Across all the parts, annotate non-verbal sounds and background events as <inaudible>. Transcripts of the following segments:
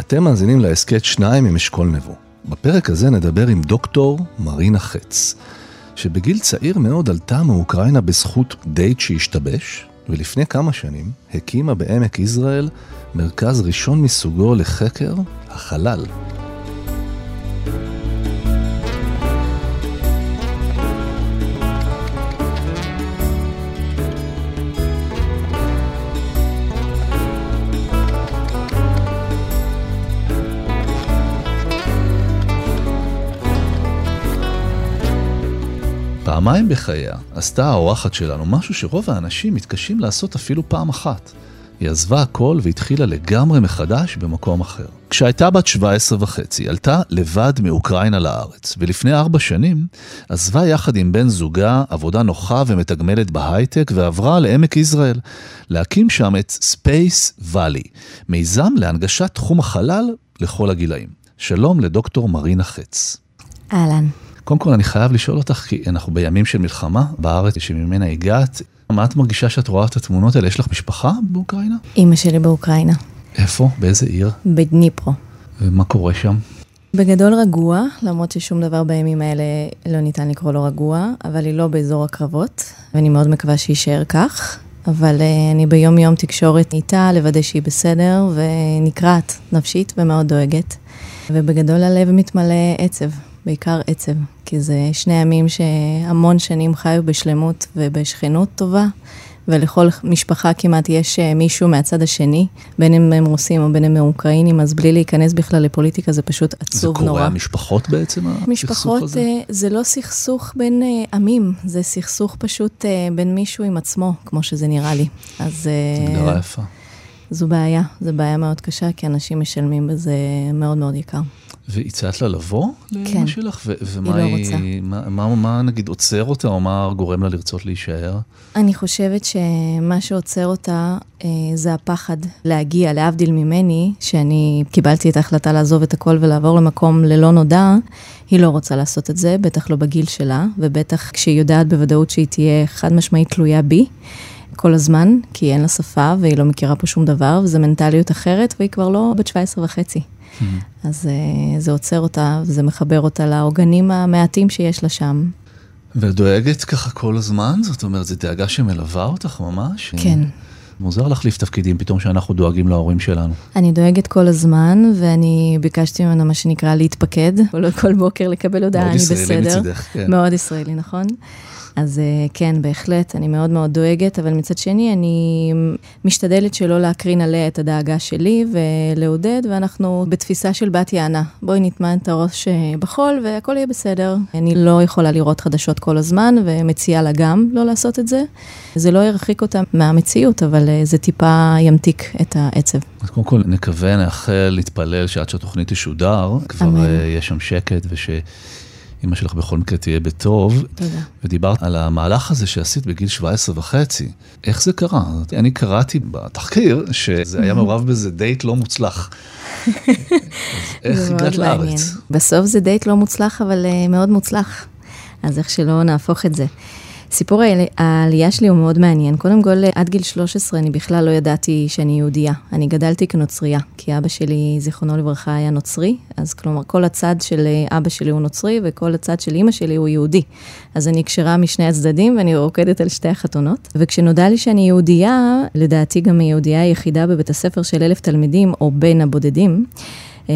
אתם מאזינים להסכת שניים עם אשכול נבו. בפרק הזה נדבר עם דוקטור מרינה חץ, שבגיל צעיר מאוד עלתה מאוקראינה בזכות דייט שהשתבש, ולפני כמה שנים הקימה בעמק יזרעאל מרכז ראשון מסוגו לחקר החלל. פעמיים בחייה עשתה האורחת שלנו משהו שרוב האנשים מתקשים לעשות אפילו פעם אחת. היא עזבה הכל והתחילה לגמרי מחדש במקום אחר. כשהייתה בת 17 וחצי, עלתה לבד מאוקראינה לארץ, ולפני ארבע שנים עזבה יחד עם בן זוגה עבודה נוחה ומתגמלת בהייטק ועברה לעמק יזרעאל, להקים שם את Space Valley, מיזם להנגשת תחום החלל לכל הגילאים. שלום לדוקטור מרינה חץ. אהלן. קודם כל אני חייב לשאול אותך, כי אנחנו בימים של מלחמה בארץ שממנה הגעת, מה את מרגישה שאת רואה את התמונות האלה? יש לך משפחה באוקראינה? אימא שלי באוקראינה. איפה? באיזה עיר? בדניפרו. ומה קורה שם? בגדול רגוע, למרות ששום דבר בימים האלה לא ניתן לקרוא לו רגוע, אבל היא לא באזור הקרבות, ואני מאוד מקווה שיישאר כך. אבל uh, אני ביום יום תקשורת איתה, לוודא שהיא בסדר, ונקרעת נפשית ומאוד דואגת. ובגדול הלב מתמלא עצב. בעיקר עצב, כי זה שני ימים שהמון שנים חיו בשלמות ובשכנות טובה, ולכל משפחה כמעט יש אה, מישהו מהצד השני, בין אם הם רוסים או בין אם הם אוקראינים, אז בלי להיכנס בכלל לפוליטיקה זה פשוט עצוב נורא. זה קורה המשפחות בעצם, הסכסוך הזה? משפחות, אה, זה לא סכסוך בין אה, עמים, זה סכסוך פשוט בין מישהו עם עצמו, כמו שזה נראה לי. אז... הגדרה יפה. זו בעיה, זו בעיה מאוד קשה, כי אנשים משלמים בזה מאוד מאוד יקר. והצעת לה לבוא כן. שלך? ו- ומה היא לא רוצה. מה, מה, מה נגיד עוצר אותה, או מה גורם לה לרצות להישאר? אני חושבת שמה שעוצר אותה אה, זה הפחד להגיע, להבדיל ממני, שאני קיבלתי את ההחלטה לעזוב את הכל ולעבור למקום ללא נודע, היא לא רוצה לעשות את זה, בטח לא בגיל שלה, ובטח כשהיא יודעת בוודאות שהיא תהיה חד משמעית תלויה בי. כל הזמן, כי אין לה שפה והיא לא מכירה פה שום דבר, וזו מנטליות אחרת, והיא כבר לא בת 17 וחצי. Mm-hmm. אז uh, זה עוצר אותה, וזה מחבר אותה לעוגנים המעטים שיש לה שם. ודואגת ככה כל הזמן? זאת אומרת, זו דאגה שמלווה אותך ממש? כן. מוזר להחליף תפקידים פתאום שאנחנו דואגים להורים שלנו. אני דואגת כל הזמן, ואני ביקשתי ממנו מה שנקרא להתפקד, כל בוקר לקבל הודעה, אני בסדר. מאוד ישראלי מצידך, כן. מאוד ישראלי, נכון? אז אה, כן, בהחלט, אני מאוד מאוד דואגת, אבל מצד שני, אני משתדלת שלא להקרין עליה את הדאגה שלי ולעודד, ואנחנו בתפיסה של בת יענה. בואי נטמע את הראש אה, בחול והכל יהיה בסדר. אני לא יכולה לראות חדשות כל הזמן, ומציעה לה גם לא לעשות את זה. זה לא ירחיק אותה מהמציאות, אבל אה, זה טיפה ימתיק את העצב. אז קודם כל נקווה, נאחל, נתפלל שעד שהתוכנית תשודר, כבר. יהיה שם שקט וש... אמא שלך בכל מקרה תהיה בטוב. תודה. ודיברת על המהלך הזה שעשית בגיל 17 וחצי. איך זה קרה? אני קראתי בתחקיר שזה היה מעורב בזה דייט לא מוצלח. <laughs> איך הגעת לארץ? בסוף זה דייט לא מוצלח, אבל uh, מאוד מוצלח. אז איך שלא נהפוך את זה. סיפור העלייה שלי הוא מאוד מעניין. קודם כל, עד גיל 13 אני בכלל לא ידעתי שאני יהודייה. אני גדלתי כנוצרייה, כי אבא שלי, זיכרונו לברכה, היה נוצרי, אז כלומר, כל הצד של אבא שלי הוא נוצרי, וכל הצד של אימא שלי הוא יהודי. אז אני קשרה משני הצדדים, ואני רוקדת על שתי החתונות. וכשנודע לי שאני יהודייה, לדעתי גם היהודייה היחידה בבית הספר של אלף תלמידים, או בין הבודדים, אה,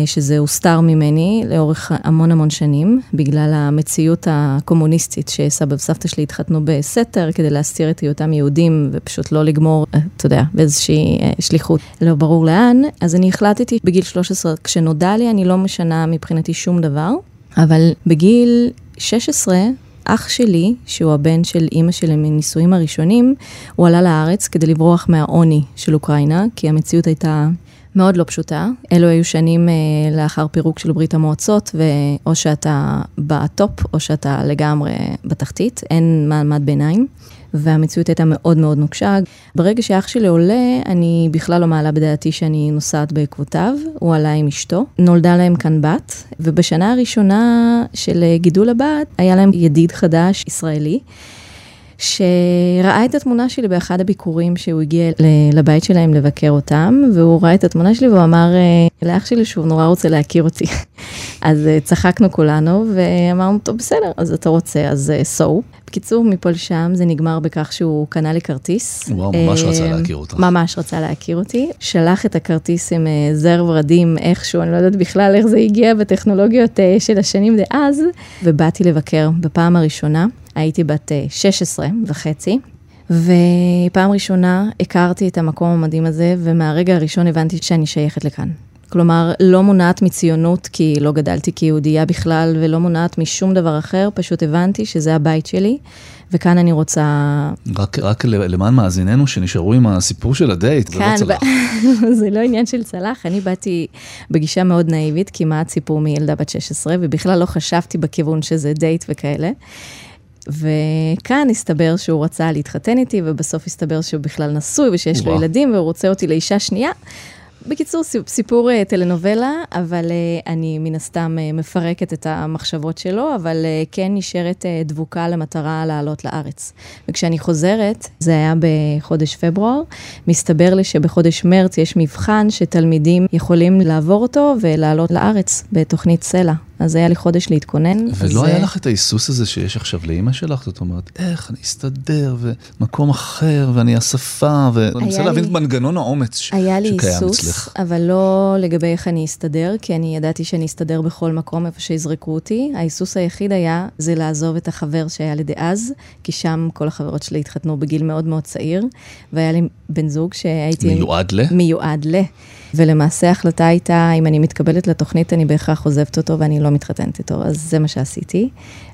שזה הוסתר ממני לאורך המון המון שנים, בגלל המציאות הקומוניסטית שסבא וסבתא שלי התחתנו בסתר כדי להסתיר את היותם יהודים ופשוט לא לגמור, אה, אתה יודע, באיזושהי אה, שליחות לא ברור לאן. אז אני החלטתי בגיל 13, כשנודע לי אני לא משנה מבחינתי שום דבר, אבל בגיל 16, אח שלי, שהוא הבן של אימא שלי מנישואים הראשונים, הוא עלה לארץ כדי לברוח מהעוני של אוקראינה, כי המציאות הייתה מאוד לא פשוטה. אלו היו שנים אה, לאחר פירוק של ברית המועצות, ואו שאתה בטופ, או שאתה לגמרי בתחתית, אין מעמד ביניים. והמציאות הייתה מאוד מאוד נוקשה. ברגע שאח שלי עולה, אני בכלל לא מעלה בדעתי שאני נוסעת בעקבותיו, הוא עלה עם אשתו. נולדה להם כאן בת, ובשנה הראשונה של גידול הבת, היה להם ידיד חדש, ישראלי. שראה את התמונה שלי באחד הביקורים שהוא הגיע לבית שלהם לבקר אותם, והוא ראה את התמונה שלי והוא אמר אה, לאח שלי שהוא נורא רוצה להכיר אותי. אז אה, צחקנו כולנו ואמרנו, טוב בסדר, אז אתה רוצה, אז so. אה, בקיצור, מפה לשם זה נגמר בכך שהוא קנה לי כרטיס. וואו, ממש רצה להכיר אותך. ממש רצה להכיר אותי. שלח את הכרטיס עם זר ורדים איכשהו, אני לא יודעת בכלל איך זה הגיע בטכנולוגיות של השנים דאז, ובאתי לבקר בפעם הראשונה. הייתי בת 16 אה, וחצי, ופעם ראשונה הכרתי את המקום המדהים הזה, ומהרגע הראשון הבנתי שאני שייכת לכאן. כלומר, לא מונעת מציונות, כי לא גדלתי כיהודייה בכלל, ולא מונעת משום דבר אחר, פשוט הבנתי שזה הבית שלי, וכאן אני רוצה... רק, רק למען מאזיננו שנשארו עם הסיפור של הדייט, זה לא צלח. ב... <laughs> זה לא עניין של צלח, אני באתי בגישה מאוד נאיבית, כמעט סיפור מילדה בת 16, ובכלל לא חשבתי בכיוון שזה דייט וכאלה. וכאן הסתבר שהוא רצה להתחתן איתי, ובסוף הסתבר שהוא בכלל נשוי ושיש וואו. לו ילדים, והוא רוצה אותי לאישה שנייה. בקיצור, סיפור uh, טלנובלה, אבל uh, אני מן הסתם uh, מפרקת את המחשבות שלו, אבל כן נשארת דבוקה למטרה לעלות לארץ. וכשאני חוזרת, זה היה בחודש פברואר, מסתבר לי שבחודש מרץ יש מבחן שתלמידים יכולים לעבור אותו ולעלות לארץ בתוכנית סלע. אז היה לי חודש להתכונן. ולא היה לך את ההיסוס הזה שיש עכשיו לאימא שלך? זאת אומרת, איך אני אסתדר, ומקום אחר, ואני השפה, ואני מנסה להבין את מנגנון האומץ שקיים אצלך. היה לי היסוס, אבל לא לגבי איך אני אסתדר, כי אני ידעתי שאני אסתדר בכל מקום איפה שיזרקו אותי. ההיסוס היחיד היה, זה לעזוב את החבר שהיה לי דאז, כי שם כל החברות שלי התחתנו בגיל מאוד מאוד צעיר, והיה לי בן זוג שהייתי... מיועד ל? מיועד ל. ולמעשה ההחלטה הייתה, אם אני מתקבלת לתוכנית, אני בהכרח עוזבת אותו ואני לא מתחתנת איתו, אז זה מה שעשיתי.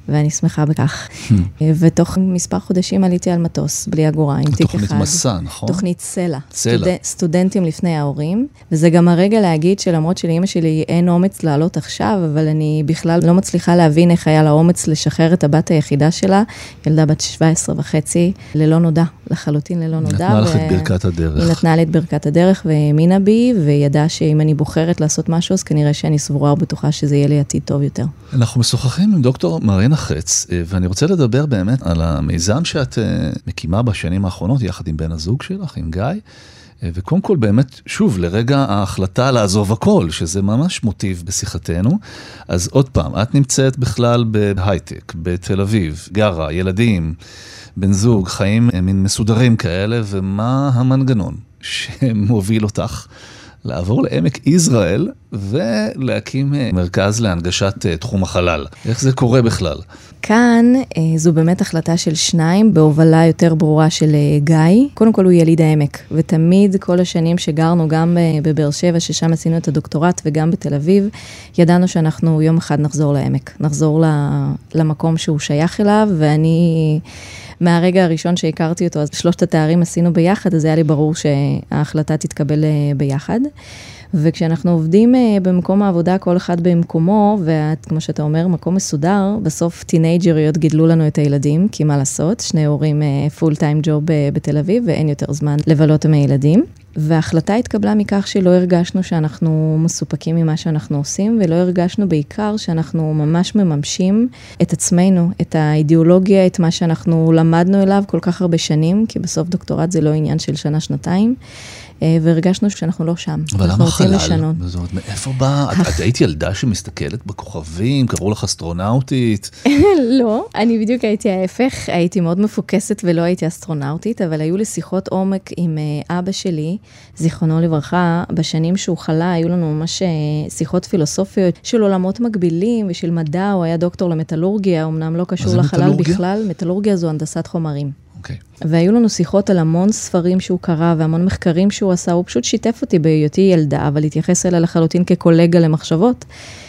ואני שמחה בכך. Hmm. ותוך מספר חודשים עליתי על מטוס, בלי אגורה, עם תיק אחד. תוכנית מסע, נכון? תוכנית סלע. סלע. סטוד... סטודנטים לפני ההורים, וזה גם הרגע להגיד שלמרות שלאימא שלי אין אומץ לעלות עכשיו, אבל אני בכלל לא מצליחה להבין איך היה לה אומץ לשחרר את הבת היחידה שלה, ילדה בת 17 וחצי, ללא נודע, לחלוטין ללא נודע. נתנה לך את ברכת הדרך. היא נתנה לי את ברכת הדרך והאמינה בי, וידעה שאם אני בוחרת לעשות משהו, אז כנראה שאני סבורה ובטוחה שזה יהיה לי עתיד טוב יותר. אנחנו משוחחים עם דוקטור מרינה החץ, אה, ואני רוצה לדבר באמת על המיזם שאת אה, מקימה בשנים האחרונות, יחד עם בן הזוג שלך, עם גיא. אה, וקודם כל באמת, שוב, לרגע ההחלטה לעזוב הכל, שזה ממש מוטיב בשיחתנו. אז עוד פעם, את נמצאת בכלל בהייטק, בתל אביב, גרה, ילדים, בן זוג, חיים מין מסודרים כאלה, ומה המנגנון שמוביל אותך לעבור לעמק יזרעאל ולהקים אה, מרכז להנגשת אה, תחום החלל. איך זה קורה בכלל? כאן אה, זו באמת החלטה של שניים, בהובלה יותר ברורה של גיא. קודם כל הוא יליד העמק, ותמיד כל השנים שגרנו גם בבאר שבע, ששם עשינו את הדוקטורט, וגם בתל אביב, ידענו שאנחנו יום אחד נחזור לעמק, נחזור למקום שהוא שייך אליו, ואני... מהרגע הראשון שהכרתי אותו, אז שלושת התארים עשינו ביחד, אז היה לי ברור שההחלטה תתקבל ביחד. וכשאנחנו עובדים uh, במקום העבודה, כל אחד במקומו, וכמו שאתה אומר, מקום מסודר, בסוף טינג'ריות גידלו לנו את הילדים, כי מה לעשות, שני הורים פול טיים ג'וב בתל אביב, ואין יותר זמן לבלות עם הילדים. וההחלטה התקבלה מכך שלא הרגשנו שאנחנו מסופקים ממה שאנחנו עושים, ולא הרגשנו בעיקר שאנחנו ממש מממשים את עצמנו, את האידיאולוגיה, את מה שאנחנו למדנו אליו כל כך הרבה שנים, כי בסוף דוקטורט זה לא עניין של שנה-שנתיים. אה, והרגשנו שאנחנו לא שם. אבל למה חלל? זאת אומרת, מאיפה בא? את, את היית ילדה שמסתכלת בכוכבים, קראו לך אסטרונאוטית? <laughs> לא, אני בדיוק הייתי ההפך, הייתי מאוד מפוקסת ולא הייתי אסטרונאוטית, אבל היו לי שיחות עומק עם אה, אבא שלי, זיכרונו לברכה, בשנים שהוא חלה, היו לנו ממש אה, שיחות פילוסופיות של עולמות מקבילים ושל מדע, הוא היה דוקטור למטאלורגיה, אמנם לא קשור לחלל בכלל, מטאלורגיה זו הנדסת חומרים. אוקיי. Okay. והיו לנו שיחות על המון ספרים שהוא קרא והמון מחקרים שהוא עשה, הוא פשוט שיתף אותי בהיותי ילדה, אבל התייחס אליה לחלוטין כקולגה למחשבות.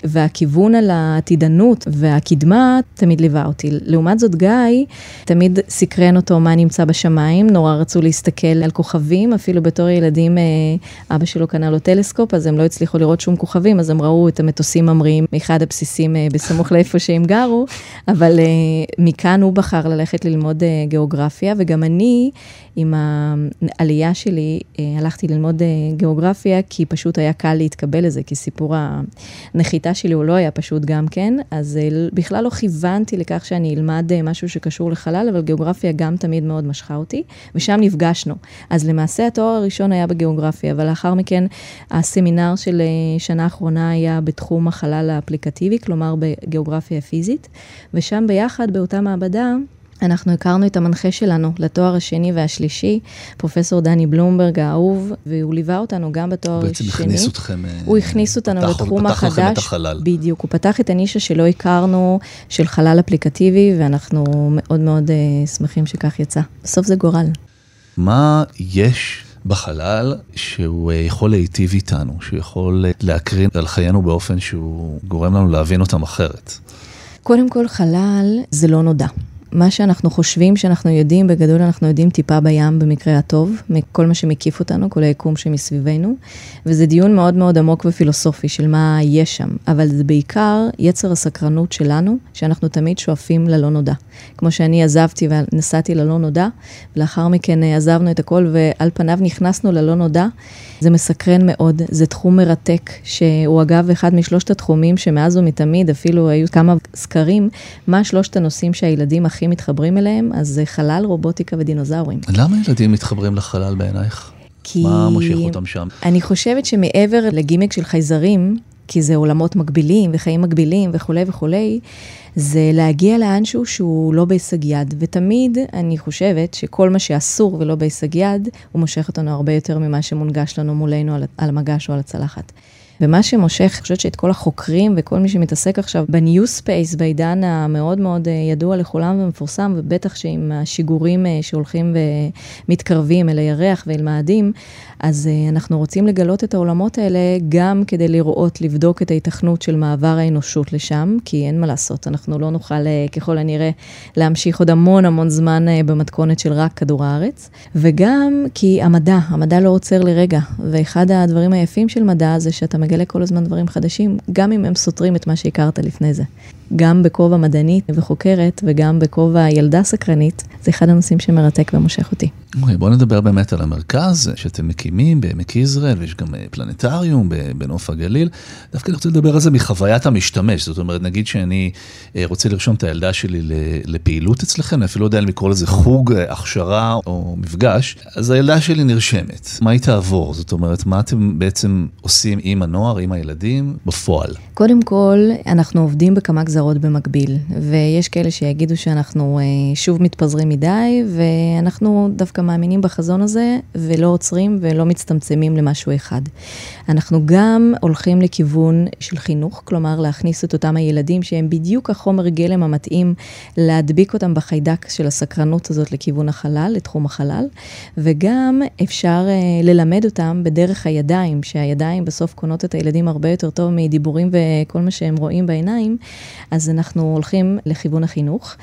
והכיוון על העתידנות והקדמה תמיד ליווה אותי. לעומת זאת, גיא, תמיד סקרן אותו מה נמצא בשמיים, נורא רצו להסתכל על כוכבים, אפילו בתור ילדים, אה, אבא שלו קנה לו טלסקופ, אז הם לא הצליחו לראות שום כוכבים, אז הם ראו את המטוסים ממריאים מאחד הבסיסים אה, בסמוך לאיפה שהם גרו, אבל אה, מכאן הוא בחר ללכת ללמוד גיאוגרפיה, וגם אני, עם העלייה שלי, הלכתי ללמוד גיאוגרפיה, כי פשוט היה קל להתקבל לזה, כי סיפור הנחיתה שלי הוא לא היה פשוט גם כן, אז בכלל לא כיוונתי לכך שאני אלמד משהו שקשור לחלל, אבל גיאוגרפיה גם תמיד מאוד משכה אותי, ושם נפגשנו. אז למעשה התואר הראשון היה בגיאוגרפיה, אבל לאחר מכן הסמינר של שנה האחרונה היה בתחום החלל האפליקטיבי, כלומר בגיאוגרפיה פיזית, ושם ביחד, באותה מעבדה, אנחנו הכרנו את המנחה שלנו לתואר השני והשלישי, פרופסור דני בלומברג האהוב, והוא ליווה אותנו גם בתואר השני. בעצם הכניס אתכם... הוא הכניס אותנו פתח, בתחום החדש. פתח לכם את החלל. בדיוק, הוא פתח את הנישה שלא הכרנו, של חלל אפליקטיבי, ואנחנו מאוד מאוד uh, שמחים שכך יצא. בסוף זה גורל. מה יש בחלל שהוא uh, יכול להיטיב איתנו, שהוא יכול להקרין על חיינו באופן שהוא גורם לנו להבין אותם אחרת? קודם כל, חלל זה לא נודע. מה שאנחנו חושבים שאנחנו יודעים, בגדול אנחנו יודעים טיפה בים במקרה הטוב, מכל מה שמקיף אותנו, כל היקום שמסביבנו, וזה דיון מאוד מאוד עמוק ופילוסופי של מה יש שם, אבל זה בעיקר יצר הסקרנות שלנו, שאנחנו תמיד שואפים ללא נודע. כמו שאני עזבתי ונסעתי ללא נודע, ולאחר מכן עזבנו את הכל ועל פניו נכנסנו ללא נודע, זה מסקרן מאוד, זה תחום מרתק, שהוא אגב אחד משלושת התחומים שמאז ומתמיד, אפילו היו כמה סקרים, מה שלושת הנושאים שהילדים הכי מתחברים אליהם, אז זה חלל, רובוטיקה ודינוזאורים. למה ילדים מתחברים לחלל בעינייך? כי... מה מושך אותם שם? אני חושבת שמעבר לגימיק של חייזרים, כי זה עולמות מקבילים וחיים מקבילים וכולי וכולי, זה להגיע לאנשהו שהוא לא בהישג יד. ותמיד אני חושבת שכל מה שאסור ולא בהישג יד, הוא מושך אותנו הרבה יותר ממה שמונגש לנו מולנו על, על המגש או על הצלחת. ומה שמושך, אני חושבת שאת כל החוקרים וכל מי שמתעסק עכשיו ב new space, בעידן המאוד מאוד אה, ידוע לכולם ומפורסם, ובטח שעם השיגורים אה, שהולכים ומתקרבים אל הירח ואל מאדים, אז אה, אנחנו רוצים לגלות את העולמות האלה גם כדי לראות, לבדוק את ההיתכנות של מעבר האנושות לשם, כי אין מה לעשות, אנחנו לא נוכל ככל הנראה להמשיך עוד המון המון זמן במתכונת של רק כדור הארץ, וגם כי המדע, המדע לא עוצר לרגע, ואחד הדברים היפים של מדע זה שאתה מגלה כל הזמן דברים חדשים, גם אם הם סותרים את מה שהכרת לפני זה. גם בכובע מדענית וחוקרת וגם בכובע ילדה סקרנית, זה אחד הנושאים שמרתק ומושך אותי. אוקיי, בואו נדבר באמת על המרכז שאתם מקימים בעמק יזרעאל, ויש גם אה, פלנטריום בנוף הגליל. דווקא אני רוצה לדבר על זה מחוויית המשתמש, זאת אומרת, נגיד שאני אה, רוצה לרשום את הילדה שלי לפעילות אצלכם, אני אפילו לא יודע אם לקרוא לזה חוג, אה, הכשרה או מפגש, אז הילדה שלי נרשמת. מה היא תעבור? זאת אומרת, מה אתם בעצם עושים עם הנוער, עם הילדים, בפועל? קודם כל, אנחנו עובדים בכמה גזרות במקביל, ויש כאלה שיגידו שאנחנו שוב מתפזרים מדי, ואנחנו דווקא מאמינים בחזון הזה, ולא עוצרים ולא מצטמצמים למשהו אחד. אנחנו גם הולכים לכיוון של חינוך, כלומר להכניס את אותם הילדים שהם בדיוק החומר גלם המתאים להדביק אותם בחיידק של הסקרנות הזאת לכיוון החלל, לתחום החלל, וגם אפשר uh, ללמד אותם בדרך הידיים, שהידיים בסוף קונות את הילדים הרבה יותר טוב מדיבורים וכל מה שהם רואים בעיניים, אז אנחנו הולכים לכיוון החינוך.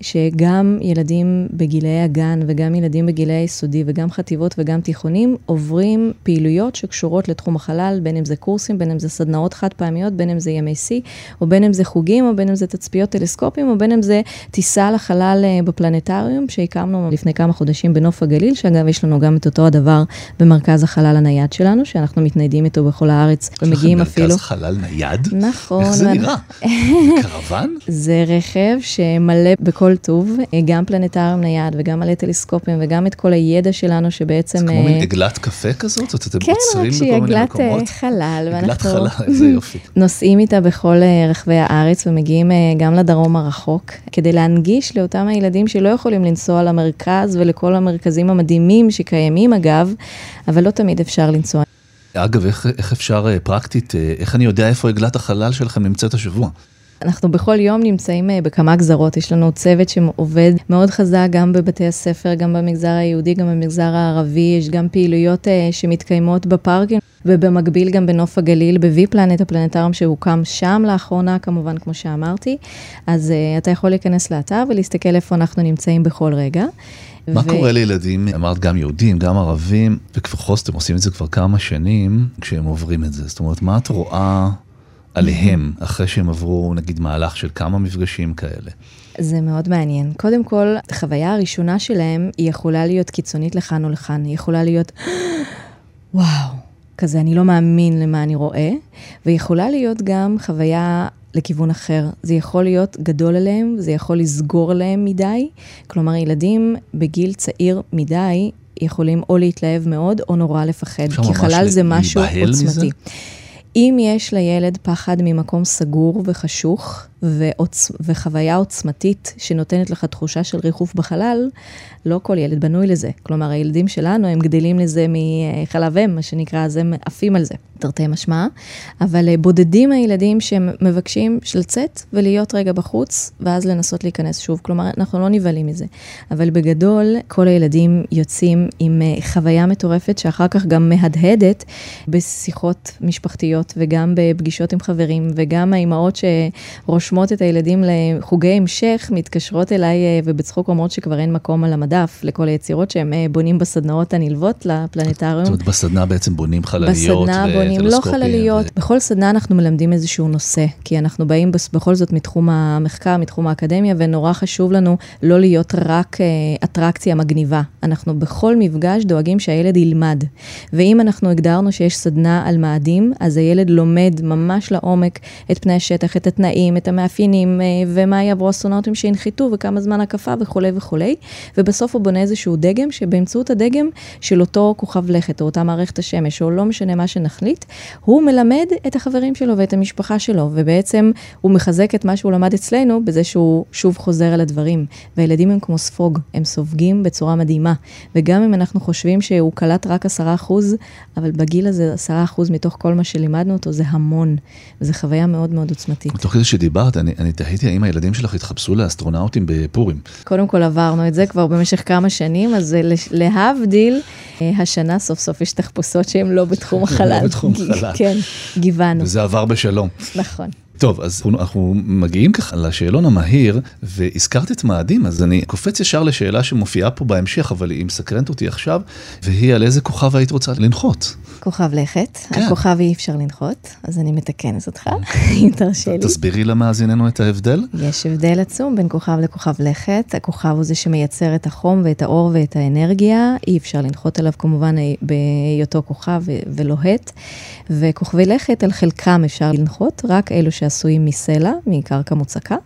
שגם ילדים בגילאי הגן וגם ילדים בגילאי היסודי וגם חטיבות וגם תיכונים עוברים פעילויות שקשורות לתחום החלל, בין אם זה קורסים, בין אם זה סדנאות חד פעמיות, בין אם זה ימי שיא, או בין אם זה חוגים, או בין אם זה תצפיות טלסקופים, או בין אם זה טיסה לחלל אה, בפלנטריום, שהקמנו לפני כמה חודשים בנוף הגליל, שאגב יש לנו גם את אותו הדבר במרכז החלל הנייד שלנו, שאנחנו מתניידים איתו בכל הארץ, ומגיעים אפילו... יש לכם מרכז חלל נייד? נכון. איך זה נראה? <laughs> קרוון? זה רכב שמלא בכל... הכל טוב, אה, גם פלנטריום נייד וגם מלא טלסקופים וגם את כל הידע שלנו שבעצם... זה כמו מין אה, עגלת קפה כזאת? אתם כן, רק שהיא עגלת אה, חלל. עגלת חלל, <laughs> יופי. נוסעים איתה בכל רחבי הארץ ומגיעים גם לדרום הרחוק, כדי להנגיש לאותם הילדים שלא יכולים לנסוע למרכז ולכל המרכזים המדהימים שקיימים אגב, אבל לא תמיד אפשר לנסוע. אגב, איך, איך אפשר פרקטית, איך אני יודע איפה עגלת החלל שלכם נמצאת השבוע? אנחנו בכל יום נמצאים אה, בכמה גזרות, יש לנו צוות שעובד מאוד חזק גם בבתי הספר, גם במגזר היהודי, גם במגזר הערבי, יש גם פעילויות אה, שמתקיימות בפארקים. ובמקביל גם בנוף הגליל, ב-V פלנט, הפלנטריום שהוקם שם לאחרונה, כמובן, כמו שאמרתי. אז uh, אתה יכול להיכנס לאתר ולהסתכל איפה אנחנו נמצאים בכל רגע. מה ו... קורה לילדים, אמרת גם יהודים, גם ערבים, וכפחות אתם עושים את זה כבר כמה שנים, כשהם עוברים את זה? זאת אומרת, מה את רואה עליהם, אחרי שהם עברו, נגיד, מהלך של כמה מפגשים כאלה? זה מאוד מעניין. קודם כל, החוויה הראשונה שלהם, היא יכולה להיות קיצונית לכאן או לכאן. היא יכולה להיות, <gasps> וואו, כזה, אני לא מאמין למה אני רואה, ויכולה להיות גם חוויה לכיוון אחר. זה יכול להיות גדול עליהם, זה יכול לסגור עליהם מדי. כלומר, ילדים בגיל צעיר מדי יכולים או להתלהב מאוד, או נורא לפחד, כי חלל זה משהו עוצמתי. מזה? אם יש לילד פחד ממקום סגור וחשוך ועוצ... וחוויה עוצמתית שנותנת לך תחושה של ריחוף בחלל, לא כל ילד בנוי לזה. כלומר, הילדים שלנו, הם גדלים לזה מחלב אם, מה שנקרא, אז הם עפים על זה, תרתי משמע. אבל אה, בודדים הילדים שהם מבקשים לצאת ולהיות רגע בחוץ, ואז לנסות להיכנס שוב. כלומר, אנחנו לא נבהלים מזה. אבל בגדול, כל הילדים יוצאים עם אה, חוויה מטורפת, שאחר כך גם מהדהדת בשיחות משפחתיות, וגם בפגישות עם חברים, וגם האימהות שרושמות את הילדים לחוגי המשך, מתקשרות אליי אה, ובצחוק אומרות שכבר אין מקום על. המדף לכל היצירות שהם אה, בונים בסדנאות הנלוות לפלנטריום. זאת אומרת, בסדנה בעצם בונים חלליות בסדנה בונים לא חלליות. ו... בכל סדנה אנחנו מלמדים איזשהו נושא, כי אנחנו באים בכל זאת מתחום המחקר, מתחום האקדמיה, ונורא חשוב לנו לא להיות רק אה, אטרקציה מגניבה. אנחנו בכל מפגש דואגים שהילד ילמד. ואם אנחנו הגדרנו שיש סדנה על מאדים, אז הילד לומד ממש לעומק את פני השטח, את התנאים, את המאפיינים, אה, ומה יעברו אסטרונאוטים שינחתו, וכמה זמן הקפה וכולי וכולי. ובסוף בסוף הוא בונה איזשהו דגם, שבאמצעות הדגם של אותו כוכב לכת, או אותה מערכת השמש, או לא משנה מה שנחליט, הוא מלמד את החברים שלו ואת המשפחה שלו, ובעצם הוא מחזק את מה שהוא למד אצלנו, בזה שהוא שוב חוזר על הדברים. והילדים הם כמו ספוג, הם סופגים בצורה מדהימה. וגם אם אנחנו חושבים שהוא קלט רק עשרה אחוז, אבל בגיל הזה עשרה אחוז מתוך כל מה שלימדנו אותו זה המון, וזו חוויה מאוד מאוד עוצמתית. תוך כדי שדיברת, אני, אני תהיתי האם הילדים שלך התחפשו לאסטרונאוטים בפורים. קודם כל עברנו את זה כבר במשך כמה שנים, אז להבדיל, אה, השנה סוף סוף יש תחפושות שהן לא בתחום <laughs> החלל. לא בתחום החלל. כן, גיוונו. וזה עבר בשלום. נכון. טוב, אז אנחנו מגיעים ככה לשאלון המהיר, והזכרת את מאדים, אז אני קופץ ישר לשאלה שמופיעה פה בהמשך, אבל היא מסקרנת אותי עכשיו, והיא על איזה כוכב היית רוצה לנחות. כוכב לכת, כן. הכוכב אי אפשר לנחות, אז אני מתקנת אותך, <laughs> אם תרשה לי. תסבירי למאזיננו את ההבדל. יש הבדל עצום בין כוכב לכוכב לכת, הכוכב הוא זה שמייצר את החום ואת האור ואת האנרגיה, אי אפשר לנחות עליו כמובן בהיותו כוכב ולוהט, וכוכבי לכת על חלקם אפשר לנחות, רק אלו ש... שעשויים מסלע, מקרקע מוצקה,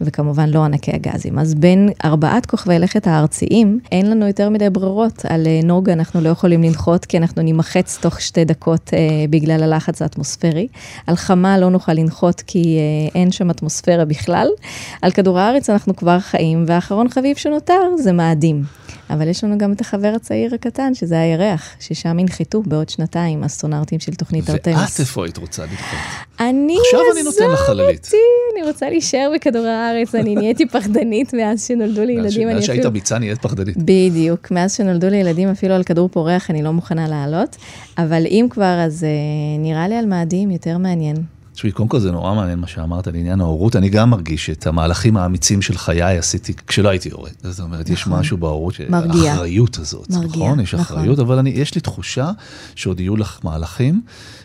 וכמובן לא ענקי הגזים. אז בין ארבעת כוכבי לכת הארציים, אין לנו יותר מדי ברירות. על אה, נוגה אנחנו לא יכולים לנחות, כי אנחנו נימחץ תוך שתי דקות אה, בגלל הלחץ האטמוספרי. על חמה לא נוכל לנחות, כי אה, אין שם אטמוספירה בכלל. על כדור הארץ אנחנו כבר חיים, והאחרון חביב שנותר זה מאדים. אבל יש לנו גם את החבר הצעיר הקטן, שזה הירח, ששם ינחתו בעוד שנתיים אסטרונאוטים של תוכנית ארטמס. ואת איפה היית רוצה לנחות? אני, עכשיו אני נותן לך חללית. אני רוצה להישאר בכדור הארץ, אני <laughs> נהייתי פחדנית מאז שנולדו לי ילדים. מאז שהיית אמיצה נהיית פחדנית. בדיוק, מאז שנולדו לי ילדים, אפילו על כדור פורח אני לא מוכנה לעלות, אבל אם כבר, אז uh, נראה לי על מאדים יותר מעניין. תשמעי, קודם כל זה נורא מעניין מה שאמרת על עניין ההורות, אני גם מרגיש את המהלכים האמיצים של חיי עשיתי כשלא הייתי הורה. זאת אומרת, נכון. יש משהו בהורות. האחריות הזאת, מרגיע, נכון? יש נכון. אחריות, אבל אני, יש לי תחושה שעוד יהיו לך מהלכים,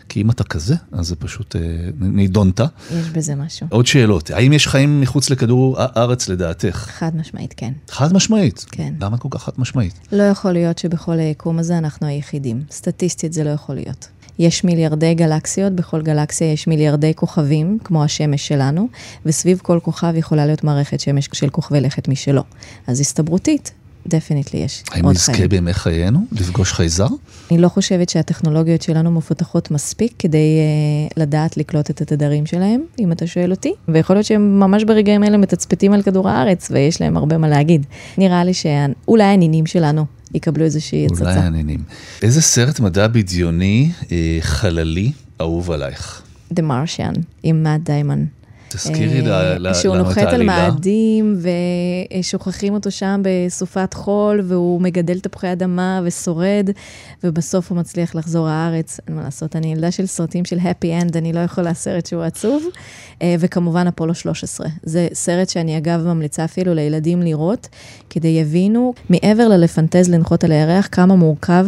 כי אם אתה כזה, אז זה פשוט אה, נידונת. יש בזה משהו. עוד שאלות, האם יש חיים מחוץ לכדור הארץ לדעתך? חד משמעית, כן. חד משמעית? כן. למה כל כך חד משמעית? לא יכול להיות שבכל היקום הזה אנחנו היחידים. סטטיסטית זה לא יכול להיות. יש מיליארדי גלקסיות, בכל גלקסיה יש מיליארדי כוכבים, כמו השמש שלנו, וסביב כל כוכב יכולה להיות מערכת שמש של כוכבי לכת משלו. אז הסתברותית, definitely יש עוד חיים. האם נזכה בימי חיינו לפגוש חייזר? אני לא חושבת שהטכנולוגיות שלנו מפותחות מספיק כדי אה, לדעת לקלוט את התדרים שלהם, אם אתה שואל אותי. ויכול להיות שהם ממש ברגעים אלה מתצפתים על כדור הארץ, ויש להם הרבה מה להגיד. נראה לי שאולי הנינים שלנו יקבלו איזושהי הצצה. אולי הנינים. איזה סרט מדע בדיוני, אה, חללי, אהוב עלייך? The Martian, עם מאט דיימון. תזכירי את העלילה. שהוא נוחת על מאדים, ושוכחים אותו שם בסופת חול, והוא מגדל תפוחי אדמה ושורד, ובסוף הוא מצליח לחזור לארץ. אין מה לעשות, אני ילדה של סרטים של happy end, אני לא יכולה סרט שהוא עצוב. וכמובן, אפולו 13. זה סרט שאני אגב ממליצה אפילו לילדים לראות, כדי יבינו, מעבר ללפנטז לנחות על הירח, כמה מורכב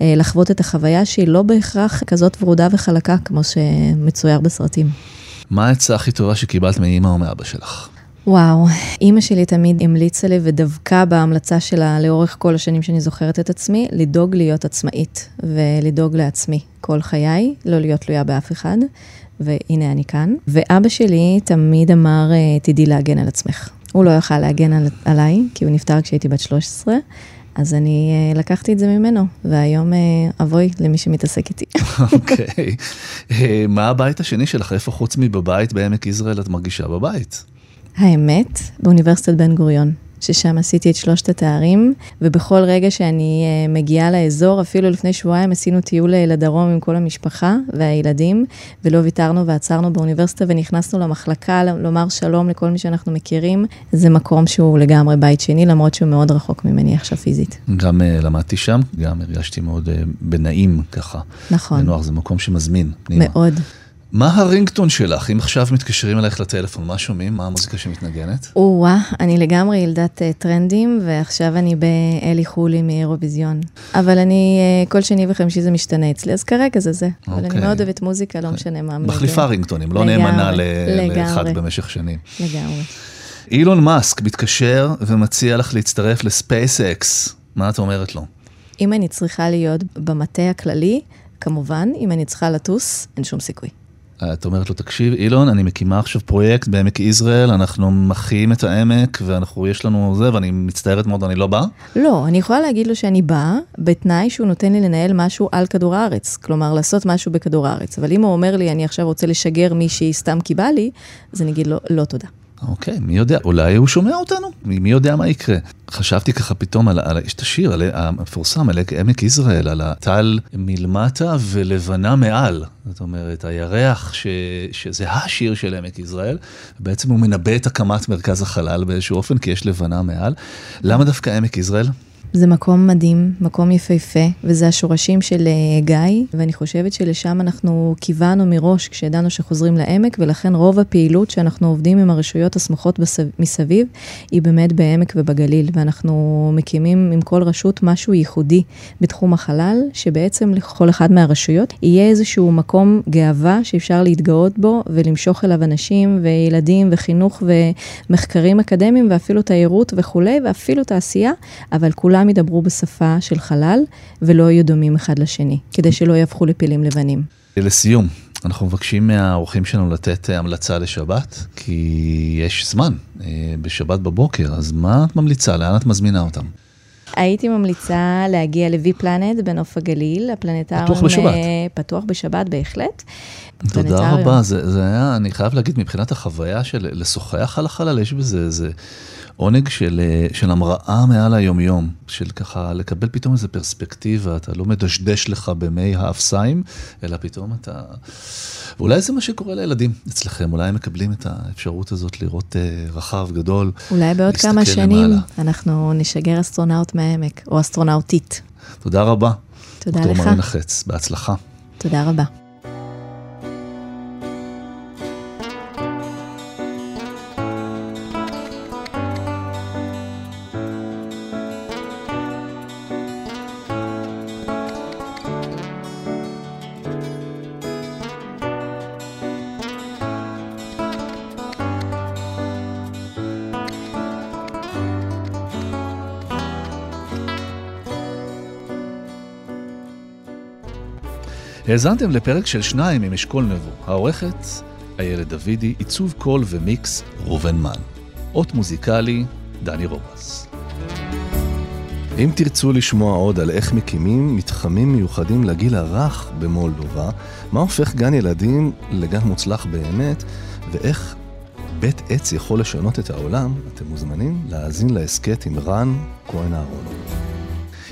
לחוות את החוויה שהיא לא בהכרח כזאת ורודה וחלקה, כמו שמצויר בסרטים. מה העצה הכי טובה שקיבלת מאימא או מאבא שלך? וואו, אימא שלי תמיד המליצה לי ודבקה בהמלצה שלה לאורך כל השנים שאני זוכרת את עצמי, לדאוג להיות עצמאית ולדאוג לעצמי כל חיי, לא להיות תלויה באף אחד, והנה אני כאן. ואבא שלי תמיד אמר, תדעי להגן על עצמך. הוא לא יכל להגן על, עליי, כי הוא נפטר כשהייתי בת 13, אז אני uh, לקחתי את זה ממנו, והיום uh, אבוי למי שמתעסק איתי. אוקיי. okay. uh, מה הבית השני שלך? איפה חוץ מבבית בעמק יזרעאל את מרגישה בבית? האמת, באוניברסיטת בן גוריון. ששם עשיתי את שלושת התארים, ובכל רגע שאני uh, מגיעה לאזור, אפילו לפני שבועיים עשינו טיול לדרום עם כל המשפחה והילדים, ולא ויתרנו ועצרנו באוניברסיטה ונכנסנו למחלקה לומר שלום לכל מי שאנחנו מכירים. זה מקום שהוא לגמרי בית שני, למרות שהוא מאוד רחוק ממני עכשיו פיזית. גם uh, למדתי שם, גם הרגשתי מאוד uh, בנעים ככה. נכון. בנוח, זה מקום שמזמין. פנימה. מאוד. מה הרינגטון שלך? אם עכשיו מתקשרים אלייך לטלפון, מה שומעים? מה המוזיקה שמתנגנת? או-אה, אני לגמרי ילדת uh, טרנדים, ועכשיו אני באלי חולי מאירוויזיון. אבל אני, uh, כל שני וחמישי זה משתנה אצלי, אז כרגע זה זה. אבל אני אוקיי. מאוד אוהבת מוזיקה, לא משנה מה. מחליפה רינגטונים, לא נאמנה לאחד במשך שנים. לגמרי. אילון מאסק מתקשר ומציע לך להצטרף לספייס-אקס. מה את אומרת לו? אם אני צריכה להיות במטה הכללי, כמובן, אם אני צריכה לטוס, אין שום סיכוי. את אומרת לו, תקשיב, אילון, אני מקימה עכשיו פרויקט בעמק יזרעאל, אנחנו מחיים את העמק, ואנחנו, יש לנו זה, ואני מצטערת מאוד, אני לא באה? לא, אני יכולה להגיד לו שאני באה, בתנאי שהוא נותן לי לנהל משהו על כדור הארץ. כלומר, לעשות משהו בכדור הארץ. אבל אם הוא אומר לי, אני עכשיו רוצה לשגר מישהי סתם כי בא לי, אז אני אגיד לו, לא תודה. אוקיי, מי יודע, אולי הוא שומע אותנו, מי יודע מה יקרה. חשבתי ככה פתאום על, על יש את השיר על, המפורסם על עמק יזרעאל, על הטל מלמטה ולבנה מעל. זאת אומרת, הירח, ש, שזה השיר של עמק יזרעאל, בעצם הוא מנבא את הקמת מרכז החלל באיזשהו אופן, כי יש לבנה מעל. למה דווקא עמק יזרעאל? זה מקום מדהים, מקום יפהפה, וזה השורשים של גיא, ואני חושבת שלשם אנחנו כיוונו מראש כשידענו שחוזרים לעמק, ולכן רוב הפעילות שאנחנו עובדים עם הרשויות הסמוכות מסביב, היא באמת בעמק ובגליל, ואנחנו מקימים עם כל רשות משהו ייחודי בתחום החלל, שבעצם לכל אחד מהרשויות יהיה איזשהו מקום גאווה שאפשר להתגאות בו, ולמשוך אליו אנשים וילדים וחינוך ומחקרים אקדמיים, ואפילו תיירות וכולי, ואפילו תעשייה, אבל כולם כולם ידברו בשפה של חלל ולא יהיו דומים אחד לשני, כדי שלא יהפכו לפילים לבנים. לסיום, אנחנו מבקשים מהאורחים שלנו לתת המלצה לשבת, כי יש זמן אה, בשבת בבוקר, אז מה את ממליצה? לאן את מזמינה אותם? הייתי ממליצה להגיע לוי פלנט בנוף הגליל, הפלנטריום. פתוח בשבת. פתוח בשבת, בהחלט. תודה רבה, זה, זה היה, אני חייב להגיד, מבחינת החוויה של לשוחח על החלל, יש בזה איזה עונג של, של המראה מעל היומיום, של ככה לקבל פתאום איזה פרספקטיבה, אתה לא מדשדש לך במי האפסיים, אלא פתאום אתה... ואולי זה מה שקורה לילדים אצלכם, אולי הם מקבלים את האפשרות הזאת לראות uh, רחב, גדול, אולי בעוד כמה שנים למעלה. אנחנו נשגר אסטרונאוט מהעמק, או אסטרונאוטית. תודה רבה. תודה לך. דוקטור מרינה חץ, בהצלחה. תודה רבה. האזנתם לפרק של שניים עם אשכול נבו, העורכת איילת דוידי, עיצוב קול ומיקס ראובן מן. אות מוזיקלי, דני רובס. אם תרצו לשמוע עוד על איך מקימים מתחמים מיוחדים לגיל הרך במולדובה, מה הופך גן ילדים לגן מוצלח באמת, ואיך בית עץ יכול לשנות את העולם, אתם מוזמנים להאזין להסכת עם רן כהן אהרונוב.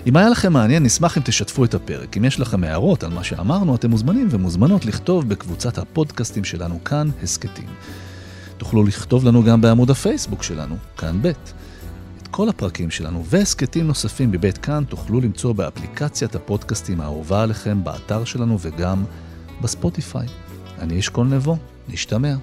אם היה לכם מעניין, נשמח אם תשתפו את הפרק. אם יש לכם הערות על מה שאמרנו, אתם מוזמנים ומוזמנות לכתוב בקבוצת הפודקאסטים שלנו כאן, הסכתים. תוכלו לכתוב לנו גם בעמוד הפייסבוק שלנו, כאן ב'. את כל הפרקים שלנו והסכתים נוספים מבית כאן תוכלו למצוא באפליקציית הפודקאסטים האהובה עליכם, באתר שלנו וגם בספוטיפיי. אני אשכול נבו, נשתמע.